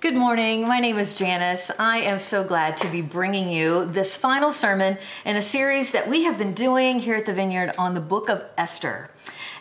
Good morning. My name is Janice. I am so glad to be bringing you this final sermon in a series that we have been doing here at the Vineyard on the book of Esther.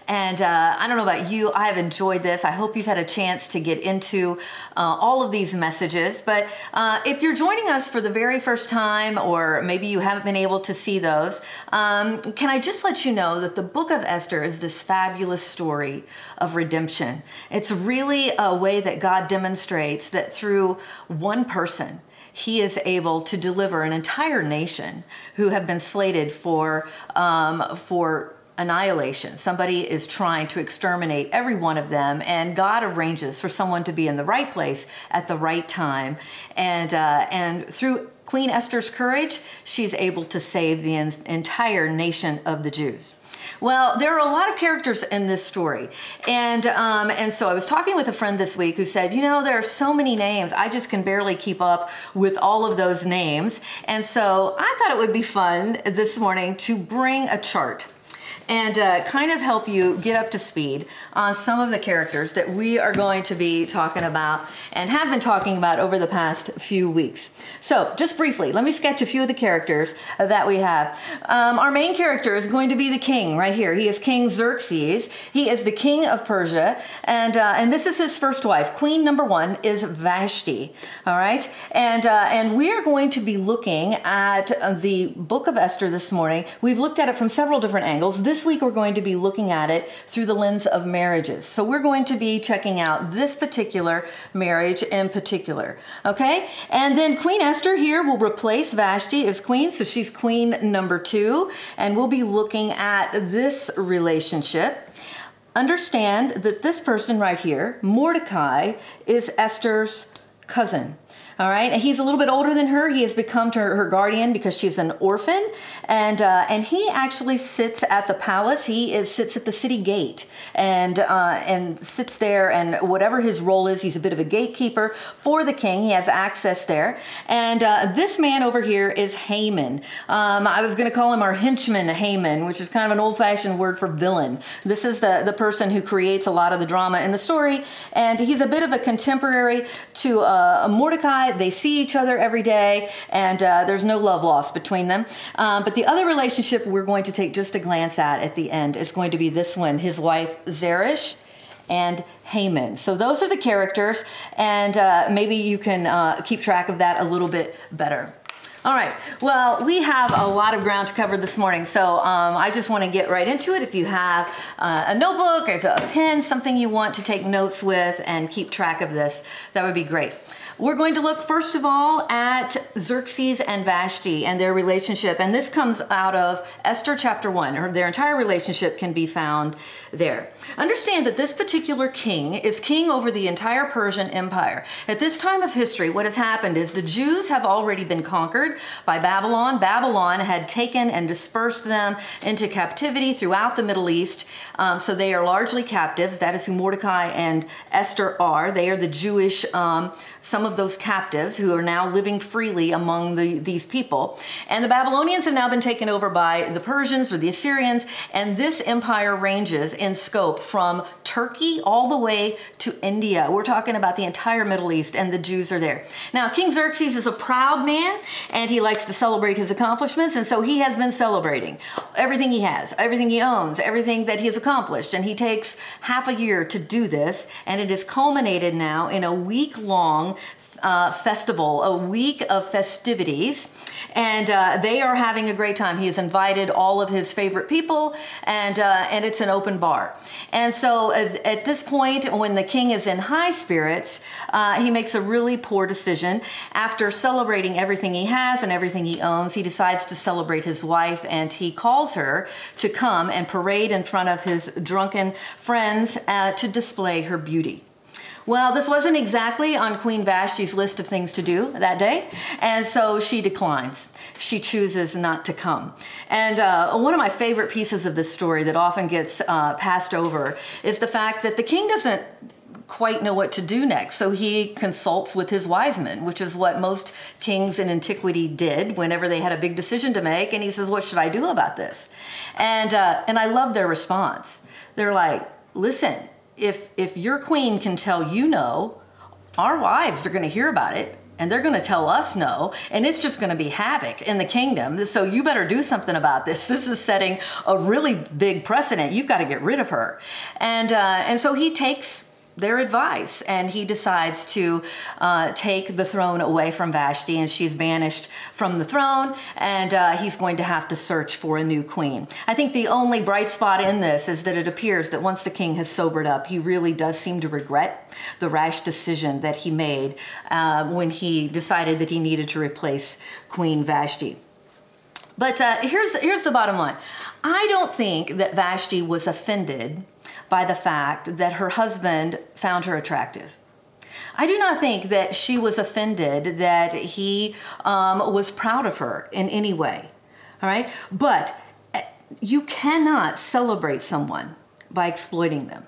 And uh, I don't know about you, I have enjoyed this. I hope you've had a chance to get into uh, all of these messages. But uh, if you're joining us for the very first time, or maybe you haven't been able to see those, um, can I just let you know that the book of Esther is this fabulous story of redemption? It's really a way that God demonstrates that through one person, he is able to deliver an entire nation who have been slated for um, for annihilation. Somebody is trying to exterminate every one of them, and God arranges for someone to be in the right place at the right time. And uh, and through Queen Esther's courage, she's able to save the entire nation of the Jews. Well, there are a lot of characters in this story, and um, and so I was talking with a friend this week who said, you know, there are so many names, I just can barely keep up with all of those names, and so I thought it would be fun this morning to bring a chart and uh, kind of help you get up to speed on some of the characters that we are going to be talking about and have been talking about over the past few weeks. So, just briefly, let me sketch a few of the characters that we have. Um, our main character is going to be the king right here. He is King Xerxes. He is the king of Persia, and uh, and this is his first wife. Queen number one is Vashti. All right, and uh, and we are going to be looking at the book of Esther this morning. We've looked at it from several different angles. This week we're going to be looking at it through the lens of marriages. So we're going to be checking out this particular marriage in particular. Okay, and then Queen Esther here will replace Vashti as queen, so she's queen number two, and we'll be looking at this relationship. Understand that this person right here, Mordecai, is Esther's cousin. All right, he's a little bit older than her. He has become her, her guardian because she's an orphan, and uh, and he actually sits at the palace. He is sits at the city gate and uh, and sits there. And whatever his role is, he's a bit of a gatekeeper for the king. He has access there. And uh, this man over here is Haman. Um, I was going to call him our henchman Haman, which is kind of an old-fashioned word for villain. This is the the person who creates a lot of the drama in the story, and he's a bit of a contemporary to uh, They see each other every day, and uh, there's no love lost between them. Um, but the other relationship we're going to take just a glance at at the end is going to be this one his wife, Zeresh and Haman. So those are the characters, and uh, maybe you can uh, keep track of that a little bit better. All right. Well, we have a lot of ground to cover this morning, so um, I just want to get right into it. If you have uh, a notebook or a pen, something you want to take notes with and keep track of this, that would be great. We're going to look first of all at Xerxes and Vashti and their relationship. And this comes out of Esther chapter 1. Their entire relationship can be found there. Understand that this particular king is king over the entire Persian Empire. At this time of history, what has happened is the Jews have already been conquered by Babylon. Babylon had taken and dispersed them into captivity throughout the Middle East. Um, so they are largely captives. That is who Mordecai and Esther are. They are the Jewish, um, some of those captives who are now living freely among the, these people. And the Babylonians have now been taken over by the Persians or the Assyrians, and this empire ranges in scope from Turkey all the way to India. We're talking about the entire Middle East, and the Jews are there. Now, King Xerxes is a proud man, and he likes to celebrate his accomplishments, and so he has been celebrating everything he has, everything he owns, everything that he has accomplished. And he takes half a year to do this, and it is culminated now in a week long uh, festival, a week of festivities, and uh, they are having a great time. He has invited all of his favorite people, and uh, and it's an open bar. And so at, at, this point, when the king is in high spirits, uh, he makes a really poor decision. After celebrating everything he has and everything he owns, he decides to celebrate his wife, and he calls her to come and parade in front of his drunken friends uh, to display her beauty. Well, this wasn't exactly on Queen Vashti's list of things to do that day, and so she declines. She chooses not to come. And uh, one of my favorite pieces of this story that often gets uh, passed over is the fact that the king doesn't quite know what to do next. So he consults with his wise men, which is what most kings in antiquity did whenever they had a big decision to make. And he says, "What should I do about this?" And uh, and I love their response. They're like, "Listen, if if your queen can tell you no, our wives are going to hear about it and they're going to tell us no and it's just going to be havoc in the kingdom. So you better do something about this. This is setting a really big precedent. You've got to get rid of her. And uh, and so he takes their advice. And he decides to uh, take the throne away from Vashti, and she's banished from the throne, and uh, he's going to have to search for a new queen. I think the only bright spot in this is that it appears that once the king has sobered up, he really does seem to regret the rash decision that he made uh, when he decided that he needed to replace Queen Vashti. But uh, here's here's the bottom line. I don't think that Vashti was offended by the fact that her husband found her attractive. I do not think that she was offended that he um, was proud of her in any way. All right? But eh, you cannot celebrate someone by exploiting them.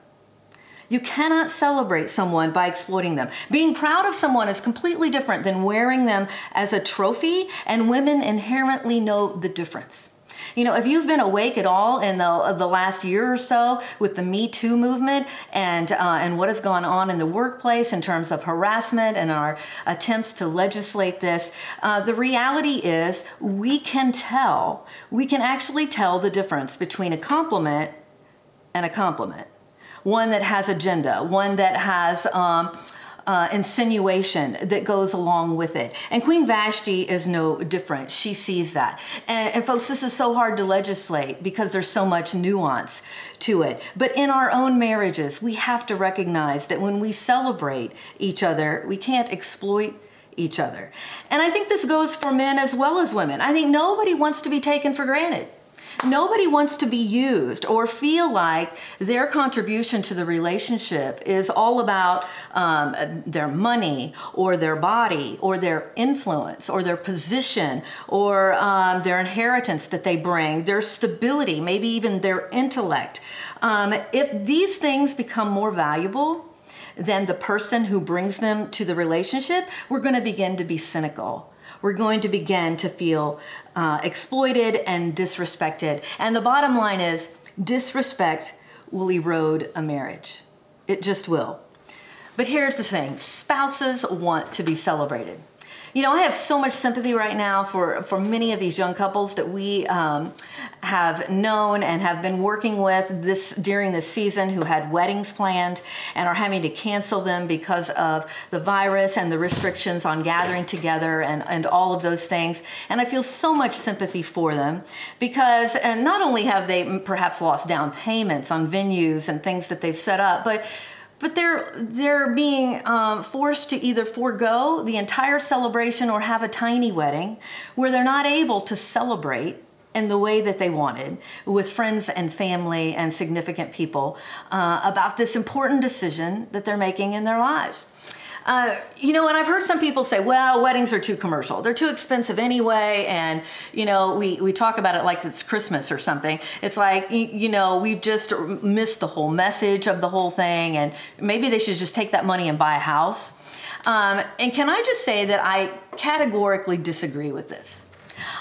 You cannot celebrate someone by exploiting them. Being proud of someone is completely different than wearing them as a trophy, and women inherently know the difference. You know, if you've been awake at all in the the last year or so with the Me Too movement and uh, and what has gone on in the workplace in terms of harassment and our attempts to legislate this, uh, the reality is we can tell, we can actually tell the difference between a compliment and a compliment. One that has agenda, one that has. Um, uh, insinuation that goes along with it. And Queen Vashti is no different. She sees that. And, and folks, this is so hard to legislate because there's so much nuance to it. But in our own marriages, we have to recognize that when we celebrate each other, we can't exploit each other. And I think this goes for men as well as women. I think nobody wants to be taken for granted. Nobody wants to be used or feel like their contribution to the relationship is all about um, their money or their body or their influence or their position or um, their inheritance that they bring, their stability, maybe even their intellect. Um, if these things become more valuable, than the person who brings them to the relationship, we're going to begin to be cynical we're going to begin to feel uh, exploited and disrespected. And the bottom line is disrespect will erode a marriage. It just will. But here's the thing spouses want to be celebrated. You know, I have so much sympathy right now for, for many of these young couples that we um, have known and have been working with this during this season who had weddings planned and are having to cancel them because of the virus and the restrictions on gathering together and, and all of those things. And I feel so much sympathy for them because and not only have they perhaps lost down payments on venues and things that they've set up, but but they're they're being um, forced to either forego the entire celebration or have a tiny wedding where they're not able to celebrate in the way that they wanted with friends and family and significant people uh, about this important decision that they're making in their lives uh, you know, and I've heard some people say, well, weddings are too commercial. They're too expensive anyway. And, you know, we, we talk about it like it's Christmas or something. It's like, you know, we've just missed the whole message of the whole thing. And maybe they should just take that money and buy a house. Um, and can I just say that I categorically disagree with this?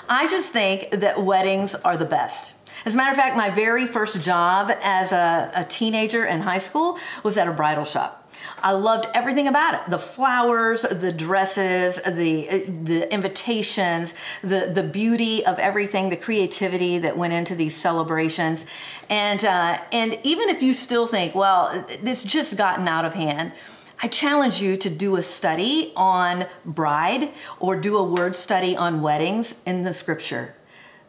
I just think that weddings are the best. As a matter of fact, my very first job as a, a teenager in high school was at a bridal shop. I loved everything about it. The flowers, the dresses, the the invitations, the the beauty of everything, the creativity that went into these celebrations. And uh, and even if you still think, well, this just gotten out of hand, I challenge you to do a study on bride or do a word study on weddings in the scripture.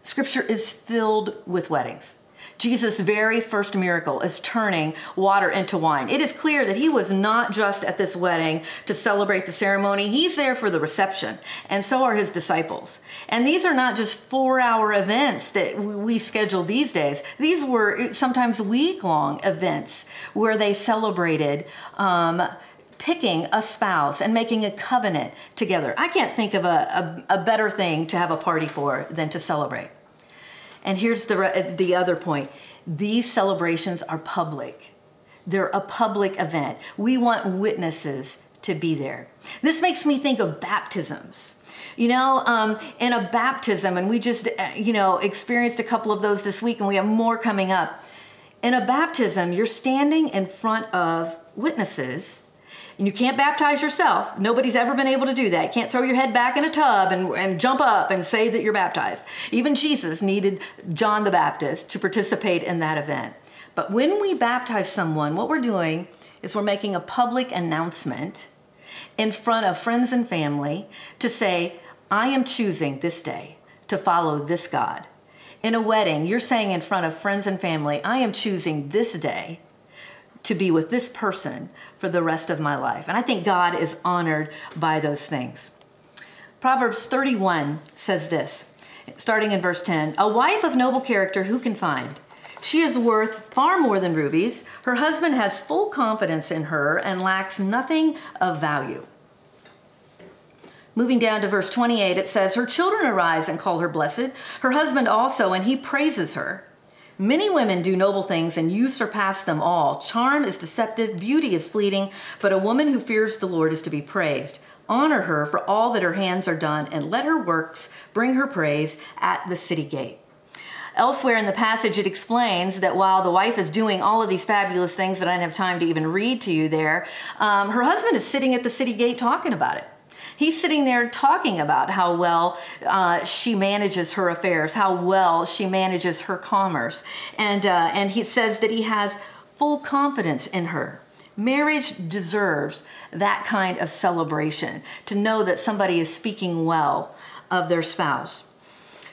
Scripture is filled with weddings. Jesus' very first miracle is turning water into wine. It is clear that he was not just at this wedding to celebrate the ceremony, he's there for the reception, and so are his disciples. And these are not just four hour events that we schedule these days, these were sometimes week long events where they celebrated. Um, picking a spouse and making a covenant together. I can't think of a, a, a better thing to have a party for than to celebrate. And here's the, the other point these celebrations are public, they're a public event. We want witnesses to be there. This makes me think of baptisms. You know, um, in a baptism, and we just, uh, you know, experienced a couple of those this week, and we have more coming up. In a baptism, you're standing in front of witnesses And you can't baptize yourself. Nobody's ever been able to do that. You can't throw your head back in a tub and, and jump up and say that you're baptized. Even Jesus needed John the Baptist to participate in that event. But when we baptize someone, what we're doing is we're making a public announcement in front of friends and family to say, I am choosing this day to follow this God. In a wedding, you're saying in front of friends and family, I am choosing this day to be with this person for the rest of my life. And I think God is honored by those things. Proverbs 31 says this, starting in verse 10 A wife of noble character, who can find? She is worth far more than rubies. Her husband has full confidence in her and lacks nothing of value. Moving down to verse 28, it says, Her children arise and call her blessed, her husband also, and he praises her. Many women do noble things, and you surpass them all. Charm is deceptive, beauty is fleeting, but a woman who fears the Lord is to be praised. Honor her for all that her hands are done, and let her works bring her praise at the city gate. Elsewhere in the passage, it explains that while the wife is doing all of these fabulous things that I didn't have time to even read to you there, um, her husband is sitting at the city gate talking about it. He's sitting there talking about how well uh, she manages her affairs, how well she manages her commerce, and uh, and he says that he has full confidence in her. Marriage deserves that kind of celebration to know that somebody is speaking well of their spouse.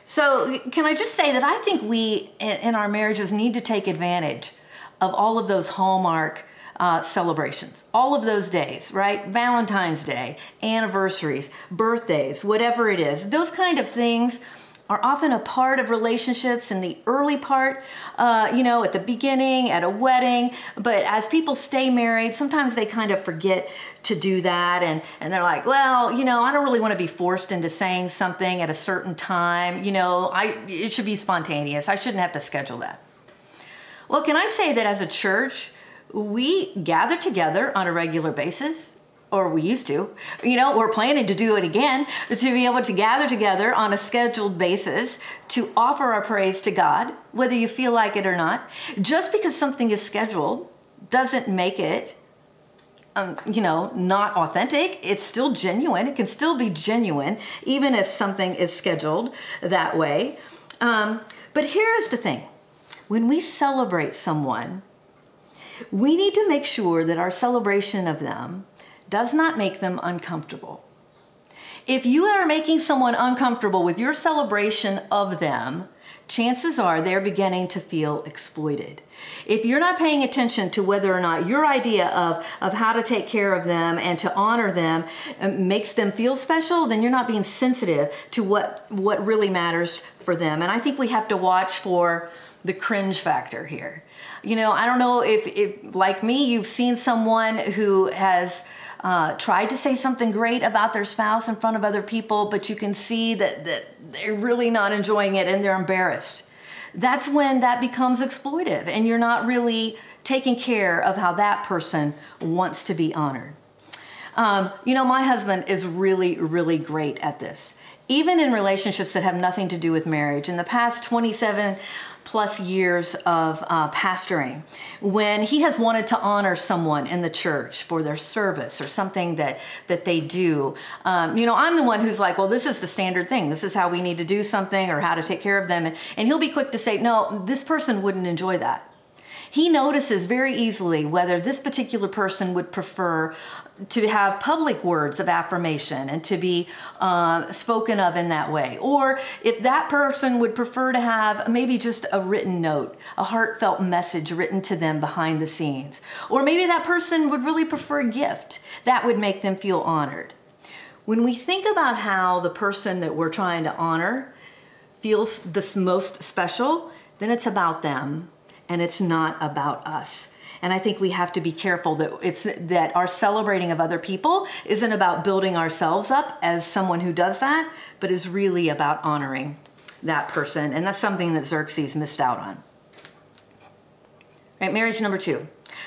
So, can I just say that I think we in our marriages need to take advantage of all of those hallmark uh, celebrations, all of those days, right? Valentine's Day, anniversaries, birthdays, whatever it is. Those kind of things are often a part of relationships in the early part, uh, you know, at the beginning, at a wedding. But as people stay married, sometimes they kind of forget to do that. And, and they're like, well, you know, I don't really want to be forced into saying something at a certain time. You know, I, it should be spontaneous. I shouldn't have to schedule that. Well, can I say that as a church, we gather together on a regular basis or we used to, you know, we're planning to do it again, to be able to gather together on a scheduled basis to offer our praise to God, whether you feel like it or not. Just because something is scheduled doesn't make it, um, you know, not authentic. It's still genuine. It can still be genuine, even if something is scheduled that way. Um, but here is the thing when we celebrate someone, we need to make sure that our celebration of them does not make them uncomfortable. If you are making someone uncomfortable with your celebration of them, chances are they're beginning to feel exploited. If you're not paying attention to whether or not your idea of, of how to take care of them and to honor them um, makes them feel special, then you're not being sensitive to what, what really matters for them. And I think we have to watch for the cringe factor here. You know, I don't know if, if like me, you've seen someone who has uh, tried to say something great about their spouse in front of other people, but you can see that, that they're really not enjoying it and they're embarrassed. That's when that becomes exploitive and you're not really taking care of how that person wants to be honored. Um, you know, my husband is really, really great at this. Even in relationships that have nothing to do with marriage. In the past 27 plus years of uh, pastoring, when he has wanted to honor someone in the church for their service or something that that they do, um, you know, I'm the one who's like, well, this is the standard thing. This is how we need to do something or how to take care of them, and, and he'll be quick to say, no, this person wouldn't enjoy that. He notices very easily whether this particular person would prefer to have public words of affirmation and to be uh, spoken of in that way. Or if that person would prefer to have maybe just a written note, a heartfelt message written to them behind the scenes. Or maybe that person would really prefer a gift that would make them feel honored. When we think about how the person that we're trying to honor feels the most special, then it's about them and it's not about us. And I think we have to be careful that it's that our celebrating of other people isn't about building ourselves up as someone who does that, but is really about honoring that person. And that's something that Xerxes missed out on. Right, marriage number two.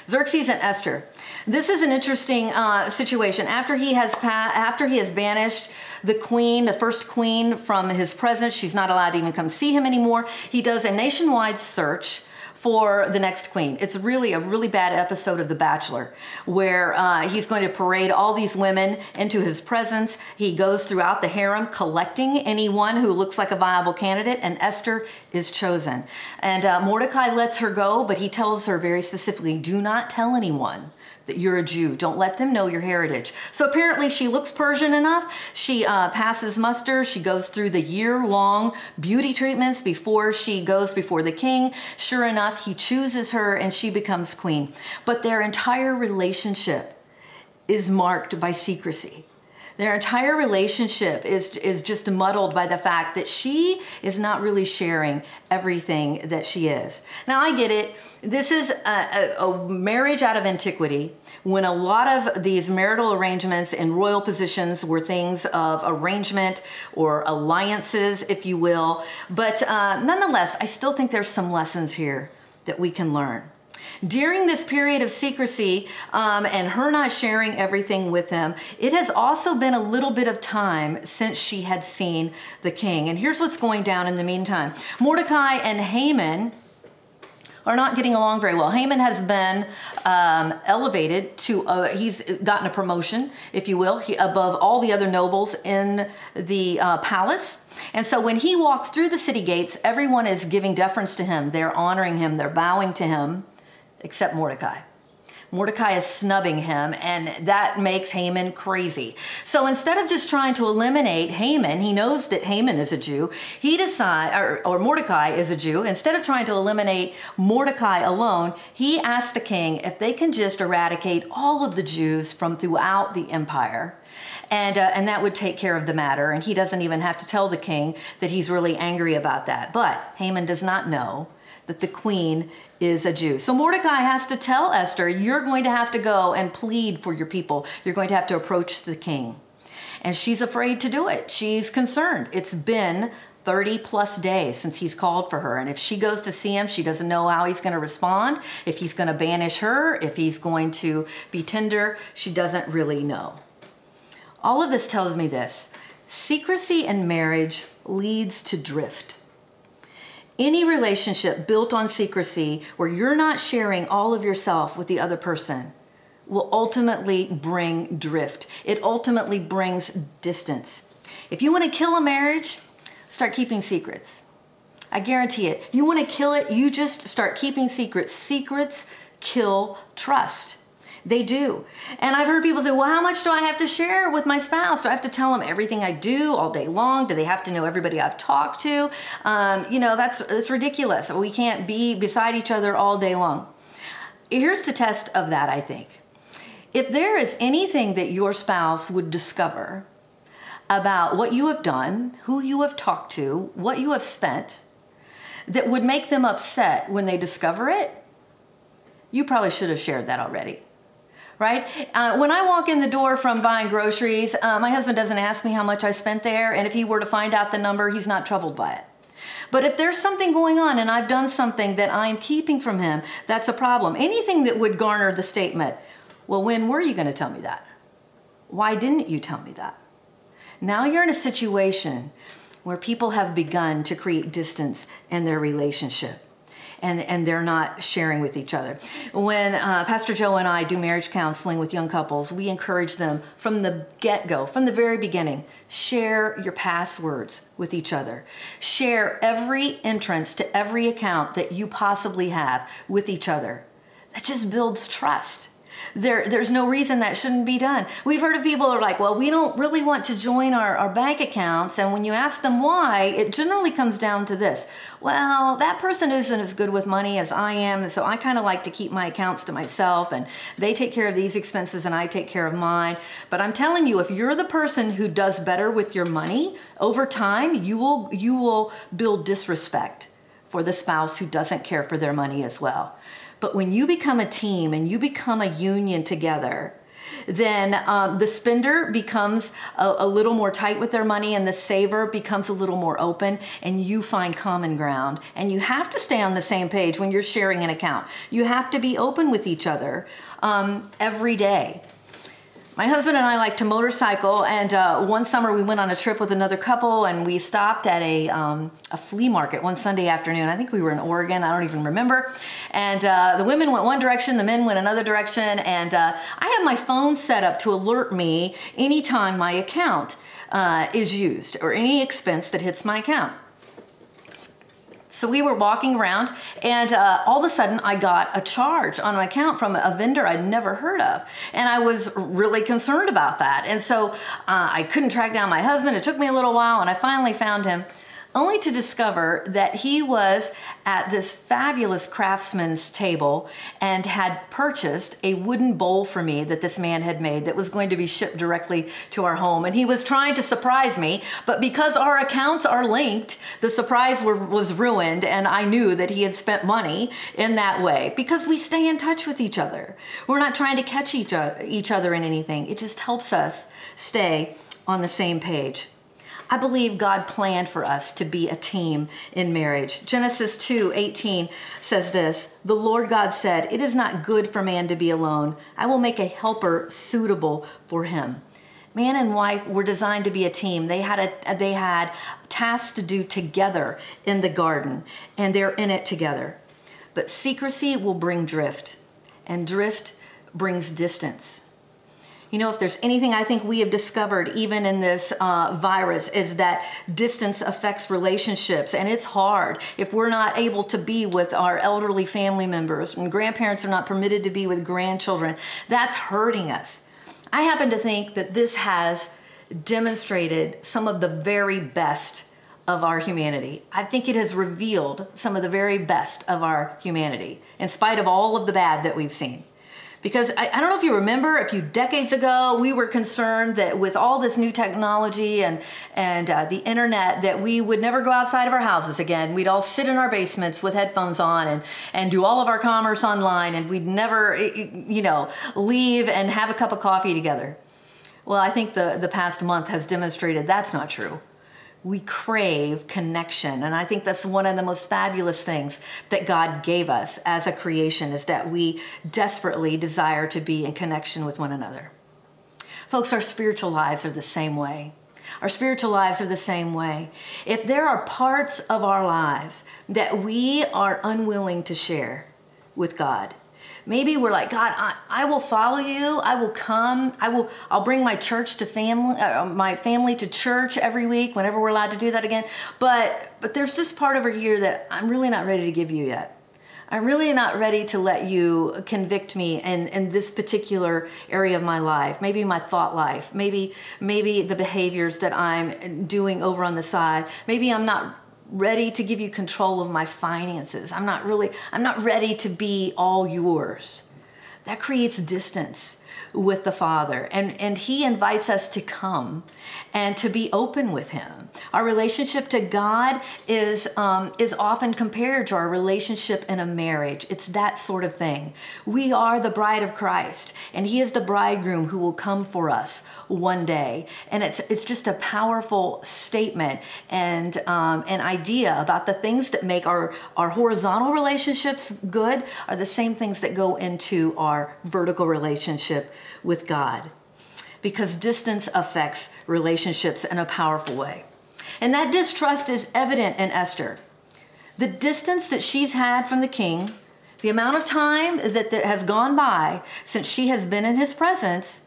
Xerxes and Esther. This is an interesting uh, situation. After he has pa- after he has banished the queen, the first queen, from his presence, she's not allowed to even come see him anymore. He does a nationwide search for the next queen. It's really a really bad episode of The Bachelor where uh, he's going to parade all these women into his presence. He goes throughout the harem collecting anyone who looks like a viable candidate, and Esther is chosen. And uh, Mordecai lets her go, but he tells her very specifically do not tell anyone that you're a Jew. Don't let them know your heritage. So apparently, she looks Persian enough. She uh, passes muster. She goes through the year long beauty treatments before she goes before the king. Sure enough, he chooses her and she becomes queen. But their entire relationship is marked by secrecy. Their entire relationship is, is just muddled by the fact that she is not really sharing everything that she is. Now, I get it. This is a, a, a marriage out of antiquity when a lot of these marital arrangements in royal positions were things of arrangement or alliances, if you will. But uh, nonetheless, I still think there's some lessons here that we can learn. During this period of secrecy um, and her not sharing everything with him, it has also been a little bit of time since she had seen the king. And here's what's going down in the meantime Mordecai and Haman are not getting along very well. Haman has been um, elevated to, uh, he's gotten a promotion, if you will, he, above all the other nobles in the uh, palace. And so when he walks through the city gates, everyone is giving deference to him. They're honoring him, they're bowing to him except Mordecai. Mordecai is snubbing him, and that makes Haman crazy. So instead of just trying to eliminate Haman, he knows that Haman is a Jew. He decide, or, or Mordecai is a Jew. Instead of trying to eliminate Mordecai alone, he asks the king if they can just eradicate all of the Jews from throughout the empire and uh, and that would take care of the matter. And he doesn't even have to tell the king that he's really angry about that. But Haman does not know that the queen is a Jew. So Mordecai has to tell Esther, you're going to have to go and plead for your people. You're going to have to approach the king. And she's afraid to do it. She's concerned. It's been 30 plus days since he's called for her. And if she goes to see him, she doesn't know how he's going to respond, if he's going to banish her, if he's going to be tender. She doesn't really know. All of this tells me this secrecy in marriage leads to drift. Any relationship built on secrecy where you're not sharing all of yourself with the other person will ultimately bring drift. It ultimately brings distance. If you want to kill a marriage, start keeping secrets. I guarantee it. You want to kill it, you just start keeping secrets. Secrets kill trust. They do. And I've heard people say, well, how much do I have to share with my spouse? Do I have to tell them everything I do all day long? Do they have to know everybody I've talked to? Um, you know, that's, that's ridiculous. We can't be beside each other all day long. Here's the test of that, I think. If there is anything that your spouse would discover about what you have done, who you have talked to, what you have spent, that would make them upset when they discover it, you probably should have shared that already right? Uh, when I walk in the door from buying groceries, uh, my husband doesn't ask me how much I spent there, and if he were to find out the number, he's not troubled by it. But if there's something going on and I've done something that I'm keeping from him, that's a problem. Anything that would garner the statement, well, when were you going to tell me that? Why didn't you tell me that? Now you're in a situation where people have begun to create distance in their relationship and, and they're not sharing with each other. When uh, Pastor Joe and I do marriage counseling with young couples, we encourage them from the get go, from the very beginning, share your passwords with each other. Share every entrance to every account that you possibly have with each other. That just builds trust there, there's no reason that shouldn't be done. We've heard of people who are like, well, we don't really want to join our, our bank accounts. And when you ask them why, it generally comes down to this. Well, that person isn't as good with money as I am. And so I kind of like to keep my accounts to myself and they take care of these expenses and I take care of mine. But I'm telling you, if you're the person who does better with your money over time, you will, you will build disrespect for the spouse who doesn't care for their money as well. But when you become a team and you become a union together, then um, the spender becomes a, a, little more tight with their money and the saver becomes a little more open and you find common ground. And you have to stay on the same page when you're sharing an account. You have to be open with each other um, every day my husband and I like to motorcycle, and uh, one summer we went on a trip with another couple, and we stopped at a, um, a flea market one Sunday afternoon. I think we were in Oregon, I don't even remember. And uh, the women went one direction, the men went another direction, and uh, I have my phone set up to alert me anytime my account uh, is used or any expense that hits my account. So we were walking around, and uh, all of a sudden, I got a charge on my account from a vendor I'd never heard of, and I was really concerned about that. And so uh, I couldn't track down my husband. It took me a little while, and I finally found him only to discover that he was at this fabulous craftsman's table and had purchased a wooden bowl for me that this man had made that was going to be shipped directly to our home. And he was trying to surprise me, but because our accounts are linked, the surprise were, was ruined, and I knew that he had spent money in that way because we stay in touch with each other. We're not trying to catch each, each other in anything, it just helps us stay on the same page. I believe God planned for us to be a team in marriage. Genesis 2 18 says this The Lord God said, It is not good for man to be alone. I will make a helper suitable for him. Man and wife were designed to be a team. They had a, they had tasks to do together in the garden, and they're in it together. But secrecy will bring drift, and drift brings distance. You know, if there's anything I think we have discovered, even in this uh, virus, is that distance affects relationships, and it's hard. If we're not able to be with our elderly family members, and grandparents are not permitted to be with grandchildren, that's hurting us. I happen to think that this has demonstrated some of the very best of our humanity. I think it has revealed some of the very best of our humanity, in spite of all of the bad that we've seen. Because I, I, don't know if you remember, a few decades ago, we were concerned that with all this new technology and and uh, the internet, that we would never go outside of our houses again. We'd all sit in our basements with headphones on and and do all of our commerce online, and we'd never, you know, leave and have a cup of coffee together. Well, I think the the past month has demonstrated that's not true we crave connection. And i think that's one of the most fabulous things that god gave us as a creation is that we desperately desire to be in connection with one another. Folks our spiritual lives are the same way. Our spiritual lives are the same way. If there are parts of our lives that we are unwilling to share with god maybe we're like god I, I, will follow you. I will come. I will i'll bring my church to family uh, my family to church every week whenever we're allowed to do that again. But but there's this part over here that i'm really not ready to give you yet. I'm really not ready to let you convict me in in this particular area of my life maybe my thought life maybe maybe the behaviors that i'm doing over on the side. Maybe i'm not ready to give you control of my finances. I'm not really, I'm not ready to be all yours. That creates distance with the Father. And, and He invites us to come and to be open with Him. Our relationship to God is, um, is often compared to our relationship in a marriage. It's that sort of thing. We are the bride of Christ, and He is the bridegroom who will come for us one day. And it's, it's just a powerful statement and um, an idea about the things that make our, our horizontal relationships good are the same things that go into our vertical relationship with God because distance affects relationships in a powerful way. And that distrust is evident in Esther. The distance that she's had from the king, the amount of time that has gone by since she has been in his presence,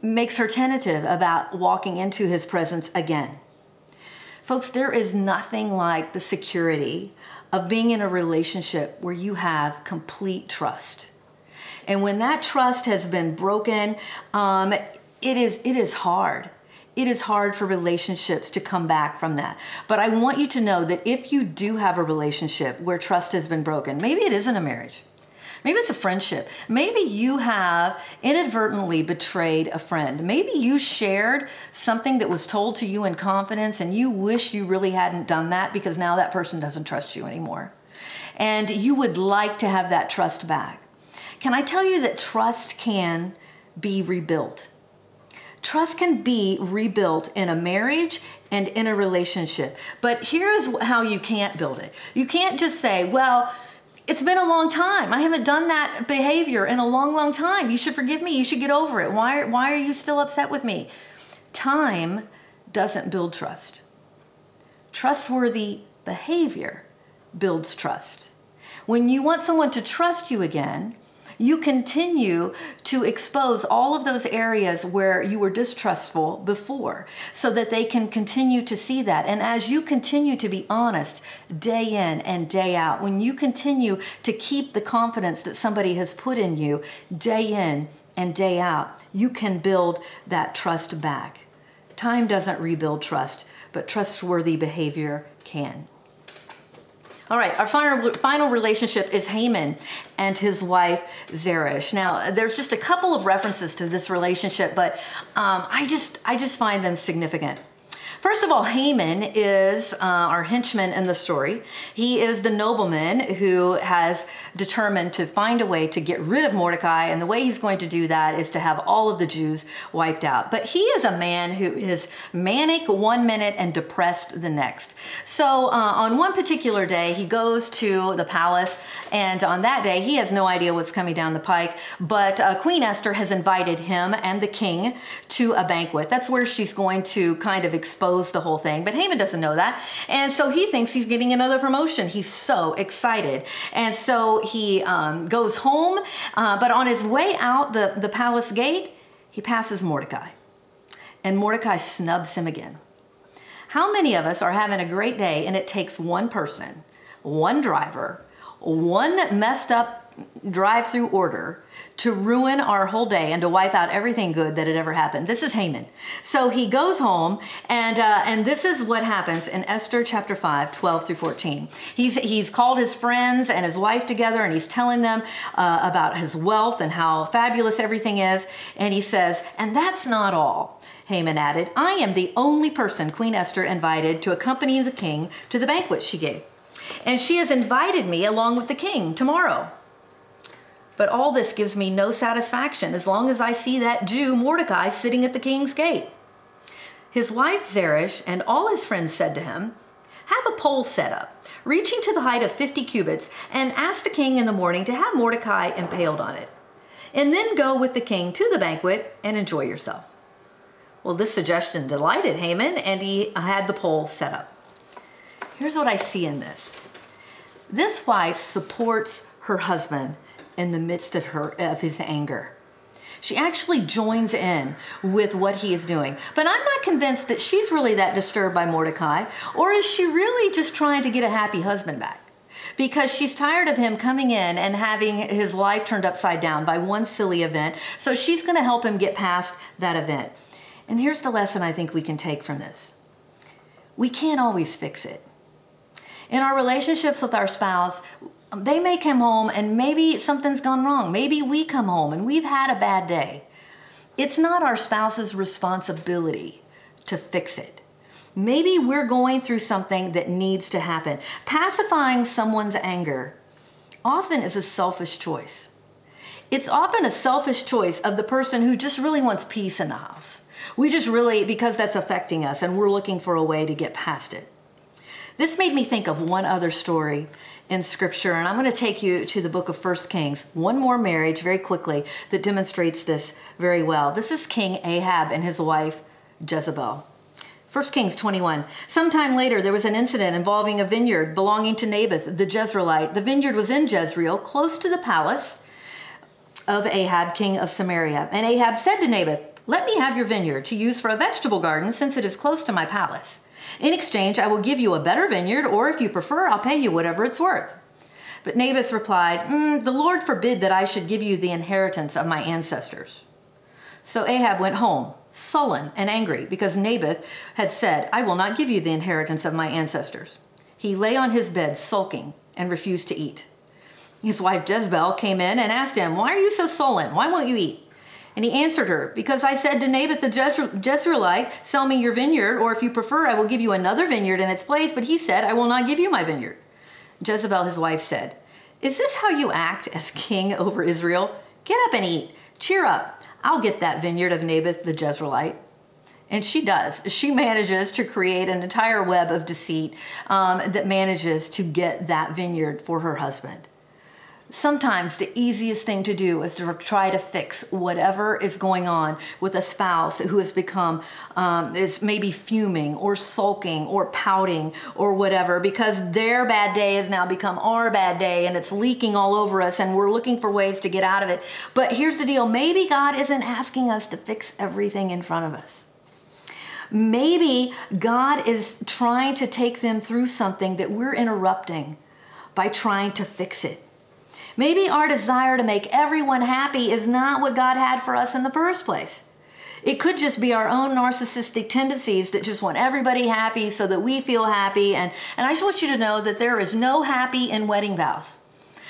makes her tentative about walking into his presence again. Folks, there is nothing like the security of being in a relationship where you have complete trust. And when that trust has been broken, um, it is it is hard. It is hard for relationships to come back from that. But I want you to know that if you do have a relationship where trust has been broken, maybe it isn't a marriage. Maybe it's a friendship. Maybe you have inadvertently betrayed a friend. Maybe you shared something that was told to you in confidence and you wish you really hadn't done that because now that person doesn't trust you anymore. And you would like to have that trust back. Can I tell you that trust can be rebuilt? Trust can be rebuilt in a marriage and in a relationship. But here's how you can't build it. You can't just say, well, It's been a long time. I haven't done that behavior in a long, long time. You should forgive me. You should get over it. Why, why are you still upset with me? Time doesn't build trust. Trustworthy behavior builds trust. When you want someone to trust you again, you continue to expose all of those areas where you were distrustful before so that they can continue to see that. And as you continue to be honest day in and day out, when you continue to keep the confidence that somebody has put in you day in and day out, you can build that trust back. Time doesn't rebuild trust, but trustworthy behavior can. All right, our final, final relationship is Haman and his wife Zeresh. Now, there's just a couple of references to this relationship, but um, I just I just find them significant. First of all, Haman is uh, our henchman in the story. He is the nobleman who has determined to find a way to get rid of Mordecai, and the way he's going to do that is to have all of the Jews wiped out. But he is a man who is manic one minute and depressed the next. So uh, on one particular day, he goes to the palace, and on that day, he has no idea what's coming down the pike. But uh, Queen Esther has invited him and the king to a banquet. That's where she's going to kind of expose the whole thing. But Haman doesn't know that. And so he thinks he's getting another promotion. He's so excited. And so he um, goes home. Uh, but on his way out the, the palace gate, he passes Mordecai. And Mordecai snubs him again. How many of us are having a great day and it takes one person, one driver, one messed up drive through order to ruin our whole day and to wipe out everything good that had ever happened. This is Haman. So he goes home, and uh, and this is what happens in Esther chapter 5, 12 through 14. He's, he's called his friends and his wife together, and he's telling them uh, about his wealth and how fabulous everything is. And he says, And that's not all. Haman added, I am the only person Queen Esther invited to accompany the king to the banquet she gave. And she has invited me along with the king tomorrow. But all this gives me no satisfaction as long as I see that Jew Mordecai sitting at the king's gate. His wife Zeresh and all his friends said to him, Have a pole set up, reaching to the height of 50 cubits, and ask the king in the morning to have Mordecai impaled on it. And then go with the king to the banquet and enjoy yourself. Well, this suggestion delighted Haman, and he had the pole set up. Here's what I see in this this wife supports her husband in the midst of her of his anger. She actually joins in with what he is doing. But I'm not convinced that she's really that disturbed by Mordecai, or is she really just trying to get a happy husband back? Because she's tired of him coming in and having his life turned upside down by one silly event. So she's going to help him get past that event. And here's the lesson I think we can take from this we can't always fix it. In our relationships with our spouse, they may come home and maybe something's gone wrong. Maybe we come home and we've had a bad day. It's not our spouse's responsibility to fix it. Maybe we're going through something that needs to happen. Pacifying someone's anger often is a selfish choice. It's often a selfish choice of the person who just really wants peace in the house. We just really, because that's affecting us, and we're looking for a way to get past it. This made me think of one other story in scripture and i'm going to take you to the book of first kings one more marriage very quickly that demonstrates this very well this is king ahab and his wife jezebel 1 Kings 21. Sometime later, there was an incident involving a vineyard belonging to Naboth the Jezreelite. The vineyard was in Jezreel, close to the palace of Ahab, king of Samaria. And Ahab said to Naboth, Let me have your vineyard to use for a vegetable garden, since it is close to my palace. In exchange, I will give you a better vineyard, or if you prefer, I'll pay you whatever it's worth. But Naboth replied, mm, The Lord forbid that I should give you the inheritance of my ancestors. So Ahab went home, sullen and angry, because Naboth had said, I will not give you the inheritance of my ancestors. He lay on his bed, sulking, and refused to eat. His wife Jezebel came in and asked him, Why are you so sullen? Why won't you eat? And he answered her, Because I said to Naboth the Jezreelite, Sell me your vineyard, or if you prefer, I will give you another vineyard in its place. But he said, I will not give you my vineyard. Jezebel, his wife, said, Is this how you act as king over Israel? Get up and eat. Cheer up. I'll get that vineyard of Naboth the Jezreelite. And she does. She manages to create an entire web of deceit um, that manages to get that vineyard for her husband. Sometimes the easiest thing to do is to try to fix whatever is going on with a spouse who has become, um, is maybe fuming or sulking or pouting or whatever because their bad day has now become our bad day and it's leaking all over us and we're looking for ways to get out of it. But here's the deal maybe God isn't asking us to fix everything in front of us. Maybe God is trying to take them through something that we're interrupting by trying to fix it. Maybe our desire to make everyone happy is not what God had for us in the first place. It could just be our own narcissistic tendencies that just want everybody happy so that we feel happy. And, and I just want you to know that there is no happy in wedding vows.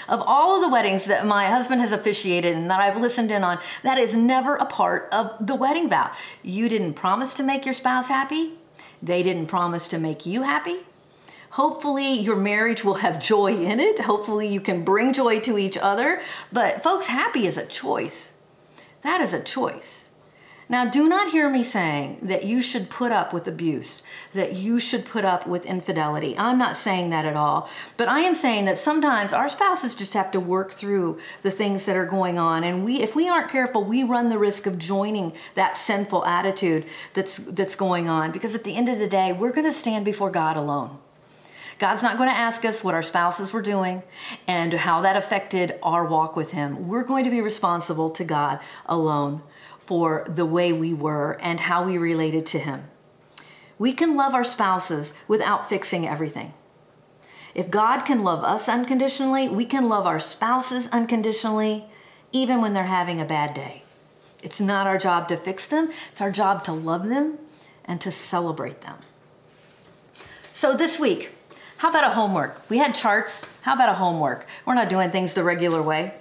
Of all of the weddings that my husband has officiated and that I've listened in on, that is never a part of the wedding vow. You didn't promise to make your spouse happy, they didn't promise to make you happy. Hopefully, your marriage will have joy in it. Hopefully, you can bring joy to each other. But, folks, happy is a choice. That is a choice. Now, do not hear me saying that you should put up with abuse, that you should put up with infidelity. I'm not saying that at all. But I am saying that sometimes our spouses just have to work through the things that are going on. And we, if we aren't careful, we run the risk of joining that sinful attitude that's, that's going on. Because at the end of the day, we're going to stand before God alone. God's not going to ask us what our spouses were doing and how that affected our walk with Him. We're going to be responsible to God alone for the way we were and how we related to Him. We can love our spouses without fixing everything. If God can love us unconditionally, we can love our spouses unconditionally, even when they're having a bad day. It's not our job to fix them, it's our job to love them and to celebrate them. So this week, how about a homework? We had charts. How about a homework? We're not doing things the regular way.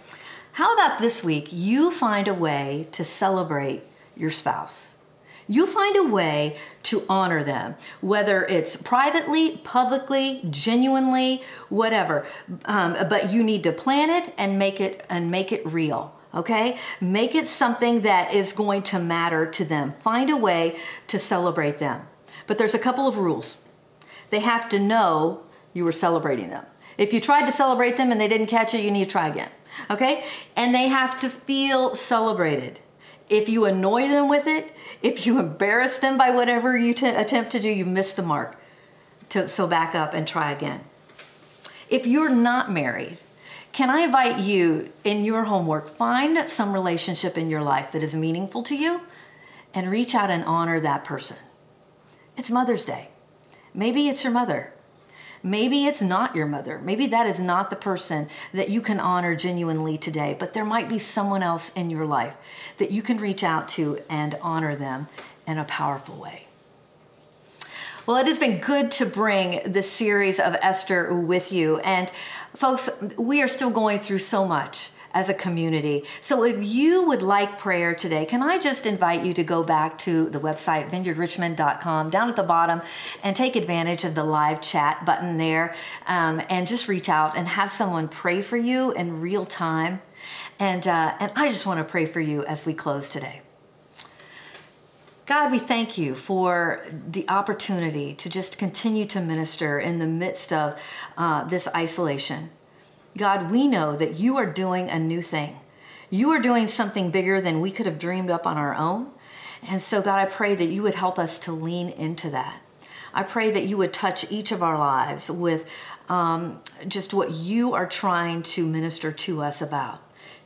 How about this week you find a way to celebrate your spouse? You find a way to honor them, whether it's privately, publicly, genuinely, whatever. Um, but you need to plan it and make it and make it real okay? Make it something that is going to matter to them. Find a way to celebrate them. But there's a couple of rules. They have to know you were celebrating them. If you tried to celebrate them and they didn't catch it, you need to try again. Okay? And they have to feel celebrated. If you annoy them with it, if you embarrass them by whatever you t- attempt to do, you've missed the mark. To, so back up and try again. If you're not married, can I invite you in your homework, find some relationship in your life that is meaningful to you and reach out and honor that person. It's Mother's Day. Maybe it's your mother. Maybe it's not your mother. Maybe that is not the person that you can honor genuinely today, but there might be someone else in your life that you can reach out to and honor them in a powerful way. Well, it has been good to bring this series of Esther with you. And folks, we are still going through so much as a community. So if you would like prayer today, can I just invite you to go back to the website vineyardrichmond.com down at the bottom and take advantage of the live chat button there um, and just reach out and have someone pray for you in real time. And, uh, and I just want to pray for you as we close today. God, we thank you for the opportunity to just continue to minister in the midst of uh, this isolation. God, we know that you are doing a new thing. You are doing something bigger than we could have dreamed up on our own. And so, God, I pray that you would help us to lean into that. I pray that you would touch each of our lives with um, just what you are trying to minister to us about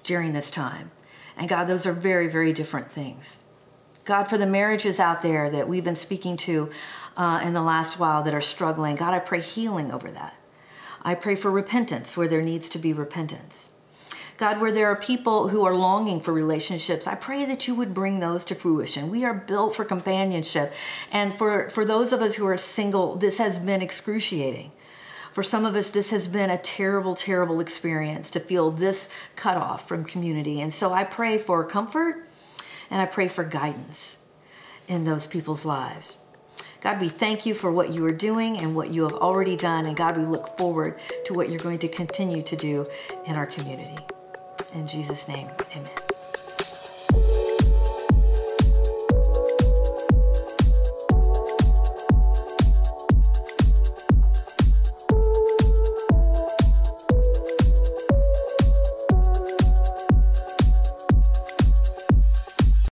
during this time. And God, those are very, very different things. God, for the marriages out there that we've been speaking to uh, in the last while that are struggling, God, I pray healing over that. I pray for repentance where there needs to be repentance. God, where there are people who are longing for relationships, I pray that you would bring those to fruition. We are built for companionship. And for, for those of us who are single, this has been excruciating. For some of us, this has been a terrible, terrible experience to feel this cut off from community. And so I pray for comfort and I pray for guidance in those people's lives. God, we thank you for what you are doing and what you have already done. And God, we look forward to what you're going to continue to do in our community. In Jesus' name, amen.